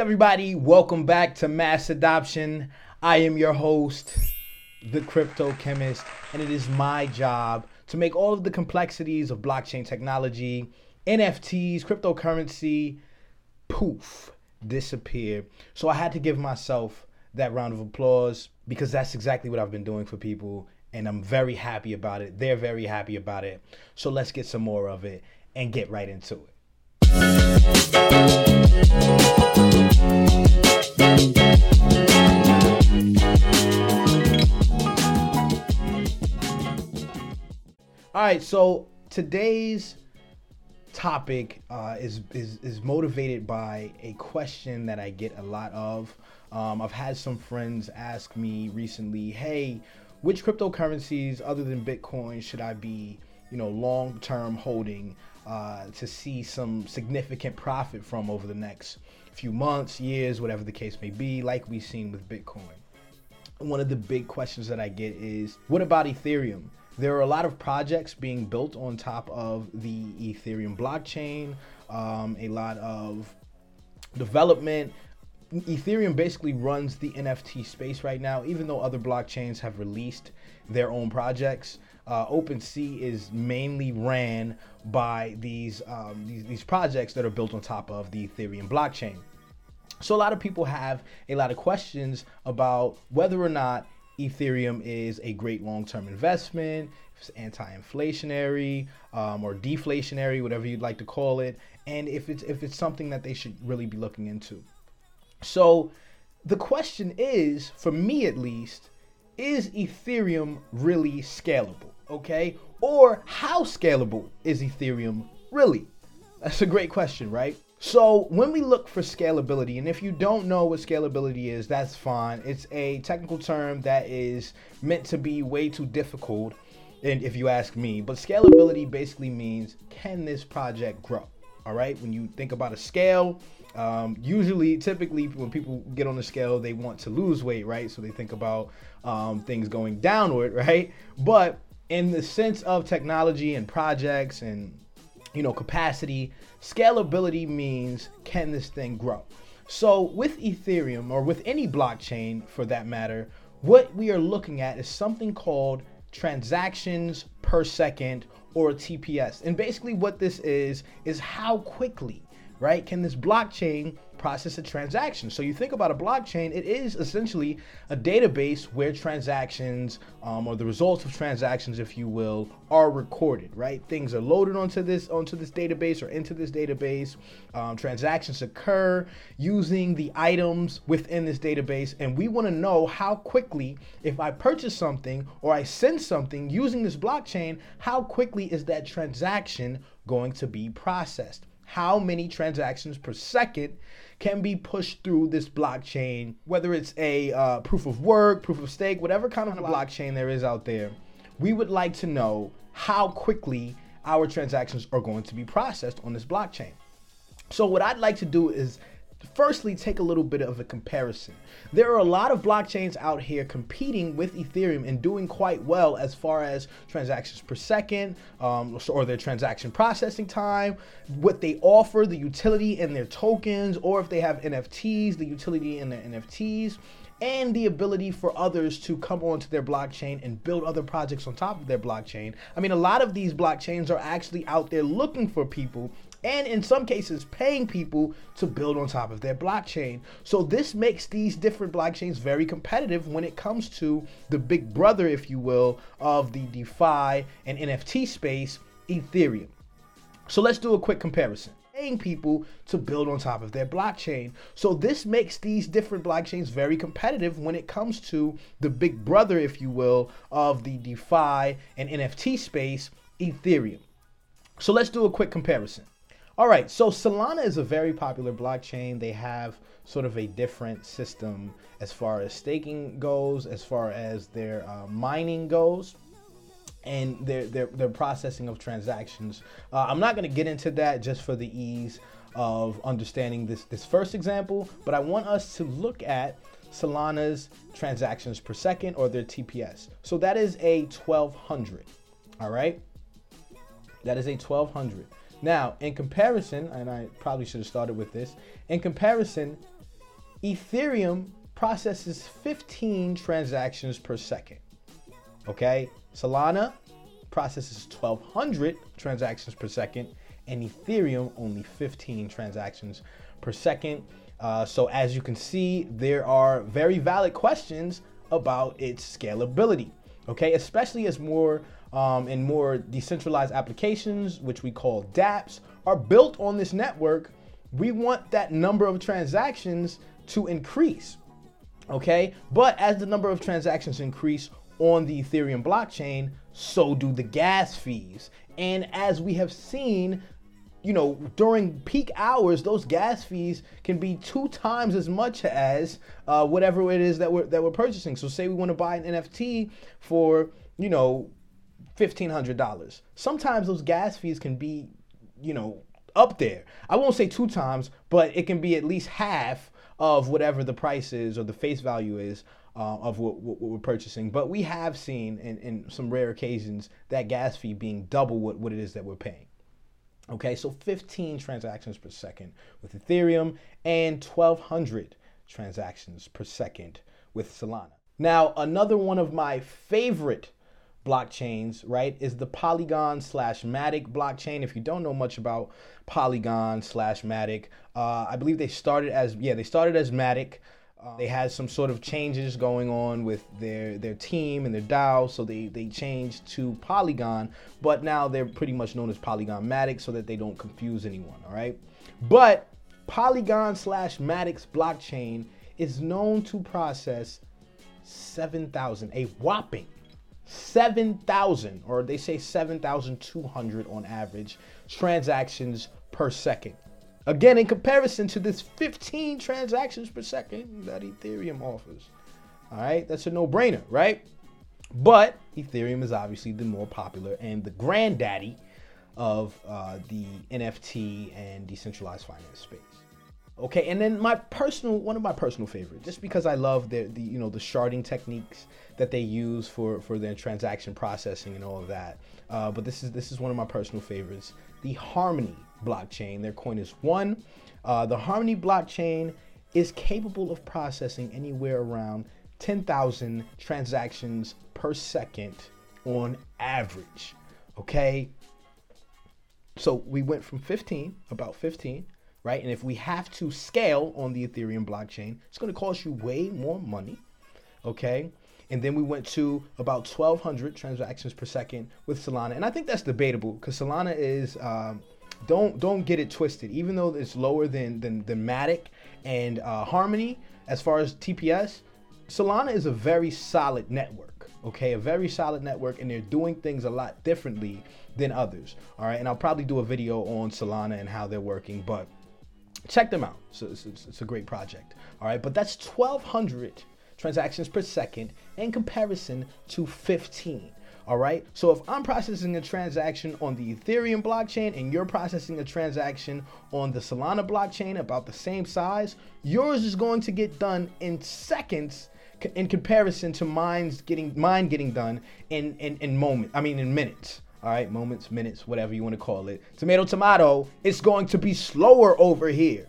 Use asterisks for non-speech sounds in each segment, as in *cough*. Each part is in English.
everybody. Welcome back to Mass Adoption. I am your host, the KryptoKhemist, and it is my job to make all of the complexities of blockchain technology, NFTs, cryptocurrency, poof, disappear. So I had to give myself that round of applause because that's exactly what I've been doing for people, and I'm very happy about it. They're very happy about it. So let's get some more of it and get right into it. Right, so today's topic uh, is, is is motivated by a question that I get a lot of. Um, I've had some friends ask me recently, "Hey, which cryptocurrencies other than Bitcoin should I be, you know, long-term holding uh, to see some significant profit from over the next few months, years, whatever the case may be, like we've seen with Bitcoin?" One of the big questions that I get is, "What about Ethereum?" There are a lot of projects being built on top of the Ethereum blockchain, um, a lot of development. Ethereum basically runs the NFT space right now, even though other blockchains have released their own projects. Uh, OpenSea is mainly ran by these, um, these these projects that are built on top of the Ethereum blockchain. So a lot of people have a lot of questions about whether or not Ethereum is a great long-term investment, if it's anti-inflationary um, or deflationary, whatever you'd like to call it, and if it's if it's something that they should really be looking into. So the question is, for me at least, is Ethereum really scalable? Okay, or how scalable is Ethereum really? That's a great question, right? So when we look for scalability, and if you don't know what scalability is, that's fine. It's a technical term that is meant to be way too difficult, and if you ask me. But scalability basically means can this project grow? All right. When you think about a scale, um, usually, typically, when people get on the scale, they want to lose weight, right? So they think about um, things going downward, *laughs* right? But in the sense of technology and projects and you know, capacity. Scalability means can this thing grow? So with Ethereum or with any blockchain for that matter, what we are looking at is something called transactions per second or TPS. And basically what this is is how quickly, right, can this blockchain process a transaction. So you think about a blockchain, it is essentially a database where transactions um, or the results of transactions, if you will, are recorded. Right, things are loaded onto this onto this database or into this database. Um, transactions occur using the items within this database, and we want to know how quickly, if I purchase something or I send something using this blockchain, how quickly is that transaction going to be processed? How many transactions per second can be pushed through this blockchain, whether it's a uh, proof of work, proof of stake, whatever kind of blockchain there is out there. We would like to know how quickly our transactions are going to be processed on this blockchain. So, what I'd like to do is firstly take a little bit of a comparison. There are a lot of blockchains out here competing with Ethereum and doing quite well as far as transactions per second um, or their transaction processing time, what they offer, the utility in their tokens, or if they have NFTs, the utility in their NFTs. And the ability for others to come onto their blockchain and build other projects on top of their blockchain. I mean, a lot of these blockchains are actually out there looking for people and in some cases paying people to build on top of their blockchain. So this makes these different blockchains very competitive when it comes to the big brother, if you will, of the DeFi and NFT space, Ethereum. So let's do a quick comparison paying people to build on top of their blockchain. So this makes these different blockchains very competitive when it comes to the big brother, if you will, of the DeFi and NFT space, Ethereum. So let's do a quick comparison. All right, so Solana is a very popular blockchain. They have sort of a different system as far as staking goes, as far as their uh, mining goes, and their, their, their processing of transactions. Uh, I'm not going to get into that just for the ease of understanding this, this first example, but I want us to look at Solana's transactions per second or their TPS. So that is a 1200. All right. That is a 1200. Now, in comparison, and I probably should have started with this, in comparison, Ethereum processes 15 transactions per second. Okay, Solana processes 1200 transactions per second, and Ethereum only 15 transactions per second. Uh, so, as you can see, there are very valid questions about its scalability. Okay, especially as more um, and more decentralized applications, which we call dApps, are built on this network. We want that number of transactions to increase. Okay, but as the number of transactions increase on the Ethereum blockchain, so do the gas fees. And as we have seen, you know, during peak hours, those gas fees can be two times as much as uh, whatever it is that we're that we're purchasing. So, say we want to buy an NFT for, you know, fifteen hundred dollars. Sometimes those gas fees can be, you know, up there. I won't say two times, but it can be at least half of whatever the price is or the face value is uh, of what, what, we're purchasing. But we have seen in, in some rare occasions that gas fee being double what, what it is that we're paying. Okay, so 15 transactions per second with Ethereum and 1200 transactions per second with Solana. Now, another one of my favorite blockchains, right, is the Polygon slash Matic blockchain. If you don't know much about Polygon slash Matic, uh, I believe they started as, yeah, they started as Matic. Uh, they had some sort of changes going on with their their team and their DAO, so they they changed to Polygon, but now they're pretty much known as Polygon Matic, so that they don't confuse anyone. All right, but Polygon slash Matic's blockchain is known to process 7,000, a whopping 7,000, or they say 7,200 on average transactions per second. Again, in comparison to this 15 transactions per second that Ethereum offers. All right, that's a no brainer, right? But Ethereum is obviously the more popular and the granddaddy of uh, the NFT and decentralized finance space. Okay, and then my personal one of my personal favorites, just because I love the, the you know the sharding techniques that they use for for their transaction processing and all of that. Uh, but this is this is one of my personal favorites, the Harmony blockchain. Their coin is one. Uh, the Harmony blockchain is capable of processing anywhere around 10,000 transactions per second on average. Okay. So we went from 15, about 15, right? And if we have to scale on the Ethereum blockchain, it's going to cost you way more money. Okay. And then we went to about 1,200 transactions per second with Solana. And I think that's debatable because Solana is. Um, don't don't get it twisted. Even though it's lower than than, than Matic and uh, Harmony as far as TPS, Solana is a very solid network. Okay, a very solid network, and they're doing things a lot differently than others. All right, and I'll probably do a video on Solana and how they're working, but check them out. So it's, it's, it's a great project. All right, but that's 1,200 transactions per second in comparison to 15. All right. So if I'm processing a transaction on the Ethereum blockchain and you're processing a transaction on the Solana blockchain about the same size, yours is going to get done in seconds in comparison to mine's getting mine getting done in in, in moment. I mean in minutes. All right, moments, minutes, whatever you want to call it. Tomato, tomato. It's going to be slower over here.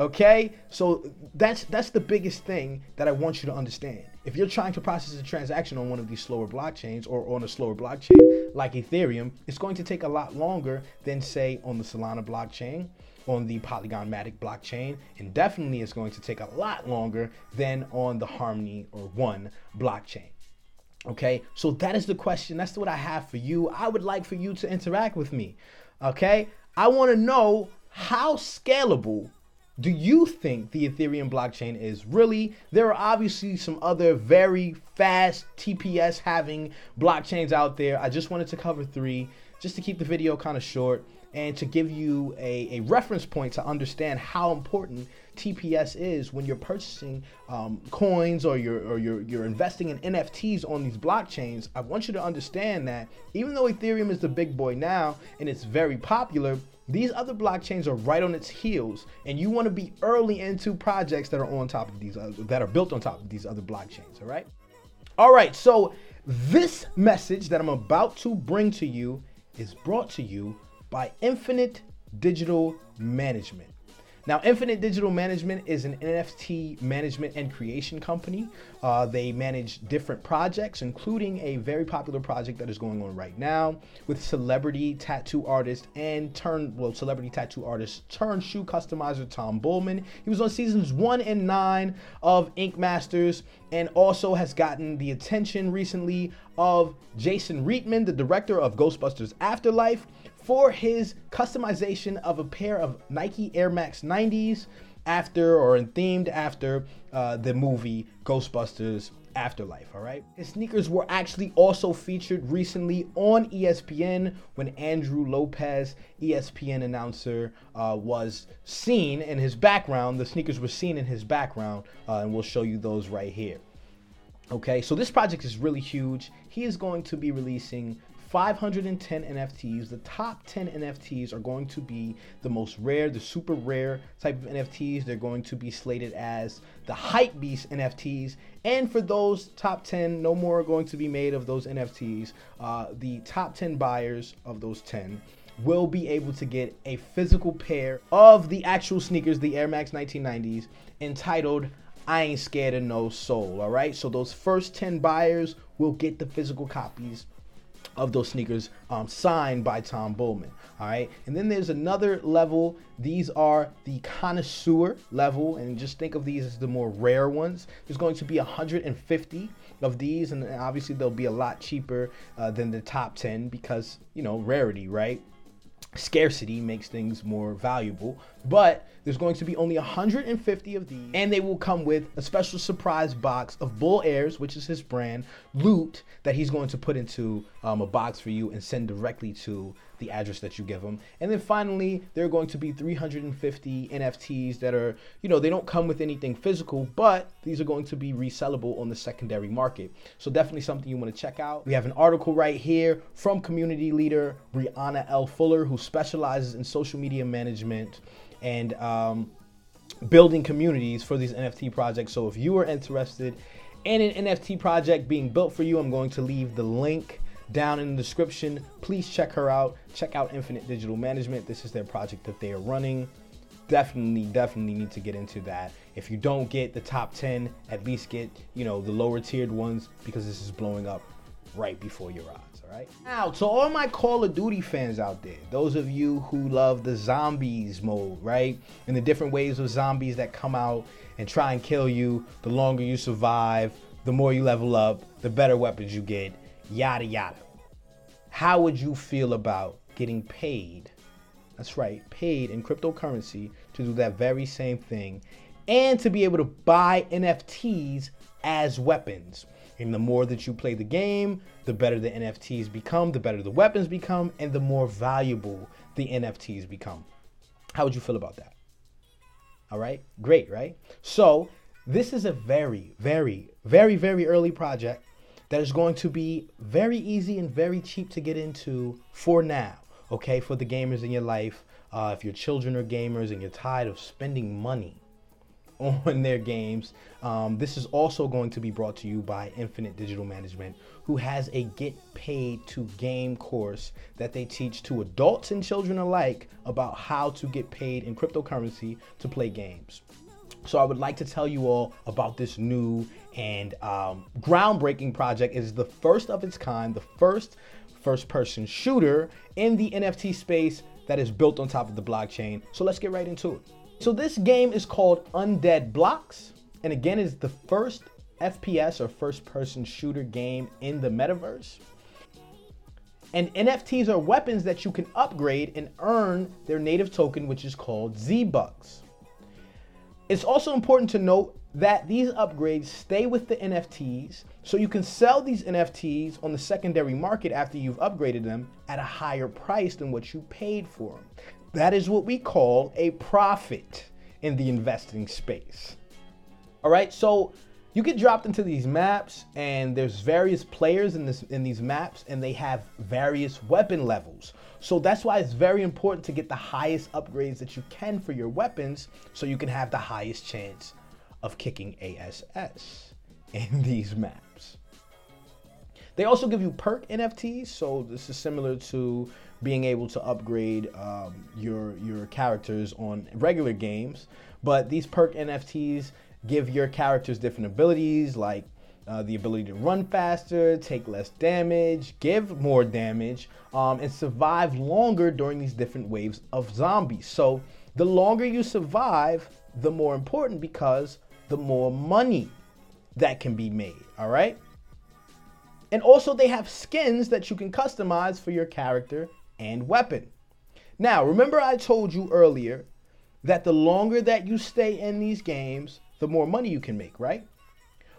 Okay, so that's that's the biggest thing that I want you to understand. If you're trying to process a transaction on one of these slower blockchains or on a slower blockchain like Ethereum, it's going to take a lot longer than say on the Solana blockchain, on the Polygon Matic blockchain, and definitely it's going to take a lot longer than on the Harmony or One blockchain. Okay, so that is the question. That's what I have for you. I would like for you to interact with me. Okay, I want to know how scalable do you think the Ethereum blockchain is really? There are obviously some other very fast TPS having blockchains out there. I just wanted to cover three just to keep the video kind of short and to give you a, a reference point to understand how important TPS is when you're purchasing um, coins or you're or you're you're investing in NFTs on these blockchains. I want you to understand that even though Ethereum is the big boy now and it's very popular, these other blockchains are right on its heels, and you want to be early into projects that are on top of these, that are built on top of these other blockchains. All right. All right. So this message that I'm about to bring to you is brought to you by Infinite Digital Management. Now, Infinite Digital Management is an NFT management and creation company. Uh, they manage different projects, including a very popular project that is going on right now with celebrity tattoo artist and turn well, celebrity tattoo artist turn shoe customizer Thom Bulman. He was on seasons one and nine of Ink Masters and also has gotten the attention recently of Jason Reitman, the director of Ghostbusters Afterlife for his customization of a pair of Nike Air Max 90s after or themed after uh, the movie Ghostbusters Afterlife, all right? His sneakers were actually also featured recently on ESPN when Andrew Lopez, ESPN announcer, uh, was seen in his background. The sneakers were seen in his background, uh, and we'll show you those right here. Okay, so this project is really huge. He is going to be releasing 510 NFTs. The top 10 NFTs are going to be the most rare, the super rare type of NFTs. They're going to be slated as the hype beast NFTs. And for those top 10, no more are going to be made of those NFTs. Uh, the top 10 buyers of those 10 will be able to get a physical pair of the actual sneakers, the Air Max 1990s, entitled I Ain't Scared of No Soul. All right. So those first 10 buyers will get the physical copies of those sneakers um, signed by Thom Bulman. All right. And then there's another level. These are the connoisseur level. And just think of these as the more rare ones. There's going to be 150 of these. And obviously, they'll be a lot cheaper uh, than the top 10 because, you know, rarity, right? Scarcity makes things more valuable but there's going to be only 150 of these and they will come with a special surprise box of bull airs which is his brand loot that he's going to put into um, a box for you and send directly to the address that you give them. And then finally there are going to be 350 nfts that are you know they don't come with anything physical but these are going to be resellable on the secondary market. So definitely something you want to check out. We have an article right here from community leader brianna l. Fuller who specializes in social media management and um, building communities for these NFT projects. So if you are interested in an NFT project being built for you, I'm going to leave the link down in the description. Please check her out. Check out Infinite Digital Management. This is their project that they are running. Definitely, definitely need to get into that. If you don't get the top 10, at least get, you know, the lower tiered ones because this is blowing up right before your eyes all right? Now, to all my Call of Duty fans out there, those of you who love the zombies mode, right? And the different waves of zombies that come out and try and kill you, the longer you survive, the more you level up, the better weapons you get, yada yada. How would you feel about getting paid? That's right, paid in cryptocurrency to do that very same thing and to be able to buy NFTs as weapons. And the more that you play the game, the better the NFTs become, the better the weapons become, and the more valuable the NFTs become. How would you feel about that? All right, great, right? So, this is a very, very, very, very early project that is going to be very easy and very cheap to get into for now, okay? For the gamers in your life. Uh, if your children are gamers and you're tired of spending money on their games. Um, this is also going to be brought to you by Infinite Digital Management, who has a get paid to game course that they teach to adults and children alike about how to get paid in cryptocurrency to play games. So I would like to tell you all about this new and um, groundbreaking project. It is the first of its kind, the first first-person shooter in the NFT space that is built on top of the blockchain. So let's get right into it. So this game is called Undead Blocks, and again is the first FPS or first person shooter game in the metaverse. And NFTs are weapons that you can upgrade and earn their native token, which is called Z-Bucks. It's also important to note that these upgrades stay with the NFTs, so you can sell these NFTs on the secondary market after you've upgraded them at a higher price than what you paid for them. That is what we call a profit in the investing space. All right, so you get dropped into these maps and there's various players in this in these maps and they have various weapon levels. So that's why it's very important to get the highest upgrades that you can for your weapons so you can have the highest chance of kicking ASS in *laughs* these maps. They also give you perk NFTs, so this is similar to being able to upgrade um, your your characters on regular games. But these perk NFTs give your characters different abilities, like uh, the ability to run faster, take less damage, give more damage, um, and survive longer during these different waves of zombies. So the longer you survive, the more important because the more money that can be made. All right. And also, they have skins that you can customize for your character and weapon. Now, remember, I told you earlier that the longer that you stay in these games, the more money you can make, right?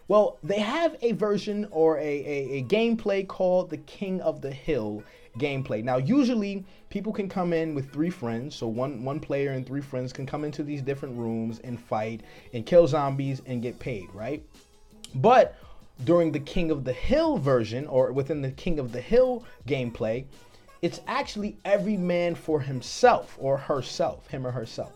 Well, they have a version or a, a, a, gameplay called the King of the Hill gameplay. Now, usually people can come in with three friends, so one one player and three friends can come into these different rooms and fight and kill zombies and get paid, right? But during the King of the Hill version or within the King of the Hill gameplay, it's actually every man for himself or herself, him or herself.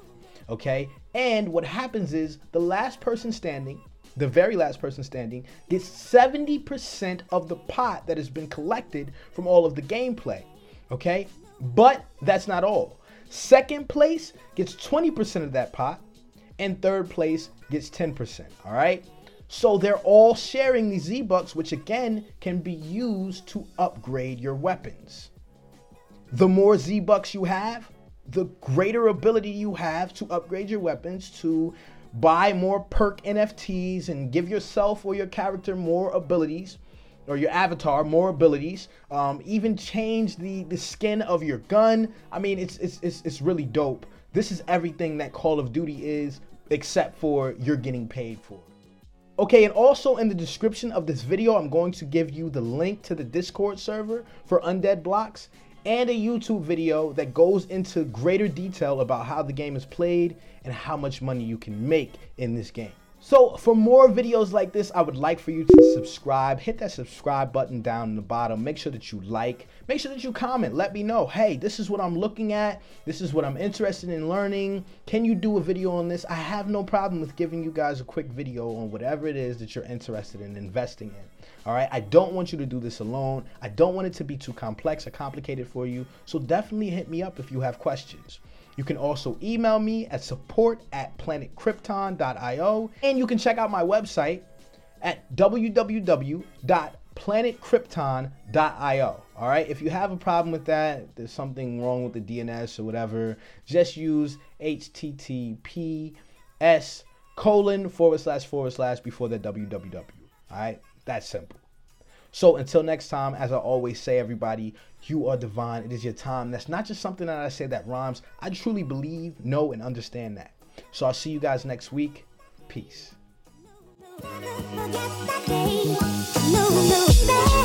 Okay? And what happens is the last person standing the very last person standing, gets 70% of the pot that has been collected from all of the gameplay. Okay? But that's not all. Second place gets 20% of that pot, and third place gets 10%. All right? So they're all sharing these Z Bucks, which again can be used to upgrade your weapons. The more Z Bucks you have, the greater ability you have to upgrade your weapons to buy more perk NFTs and give yourself or your character more abilities or your avatar more abilities. Um, even change the the skin of your gun. I mean, it's, it's it's it's really dope. This is everything that Call of Duty is, except for you're getting paid for. Okay, and also in the description of this video, I'm going to give you the link to the Discord server for Undead Blocks and a YouTube video that goes into greater detail about how the game is played and how much money you can make in this game. So for more videos like this, I would like for you to subscribe. Hit that subscribe button down in the bottom. Make sure that you like. Make sure that you comment. Let me know, hey, this is what I'm looking at. This is what I'm interested in learning. Can you do a video on this? I have no problem with giving you guys a quick video on whatever it is that you're interested in investing in. All right, I don't want you to do this alone. I don't want it to be too complex or complicated for you. So definitely hit me up if you have questions. You can also email me at support at planetkrypton.io. And you can check out my website at www.planetkrypton.io. All right, if you have a problem with that, there's something wrong with the DNS or whatever, just use HTTPS colon forward slash forward slash before the www. All right, that's simple. So until next time, as I always say, everybody, you are divine. It is your time. That's not just something that I say that rhymes. I truly believe, know, and understand that. So I'll see you guys next week. Peace. No, no,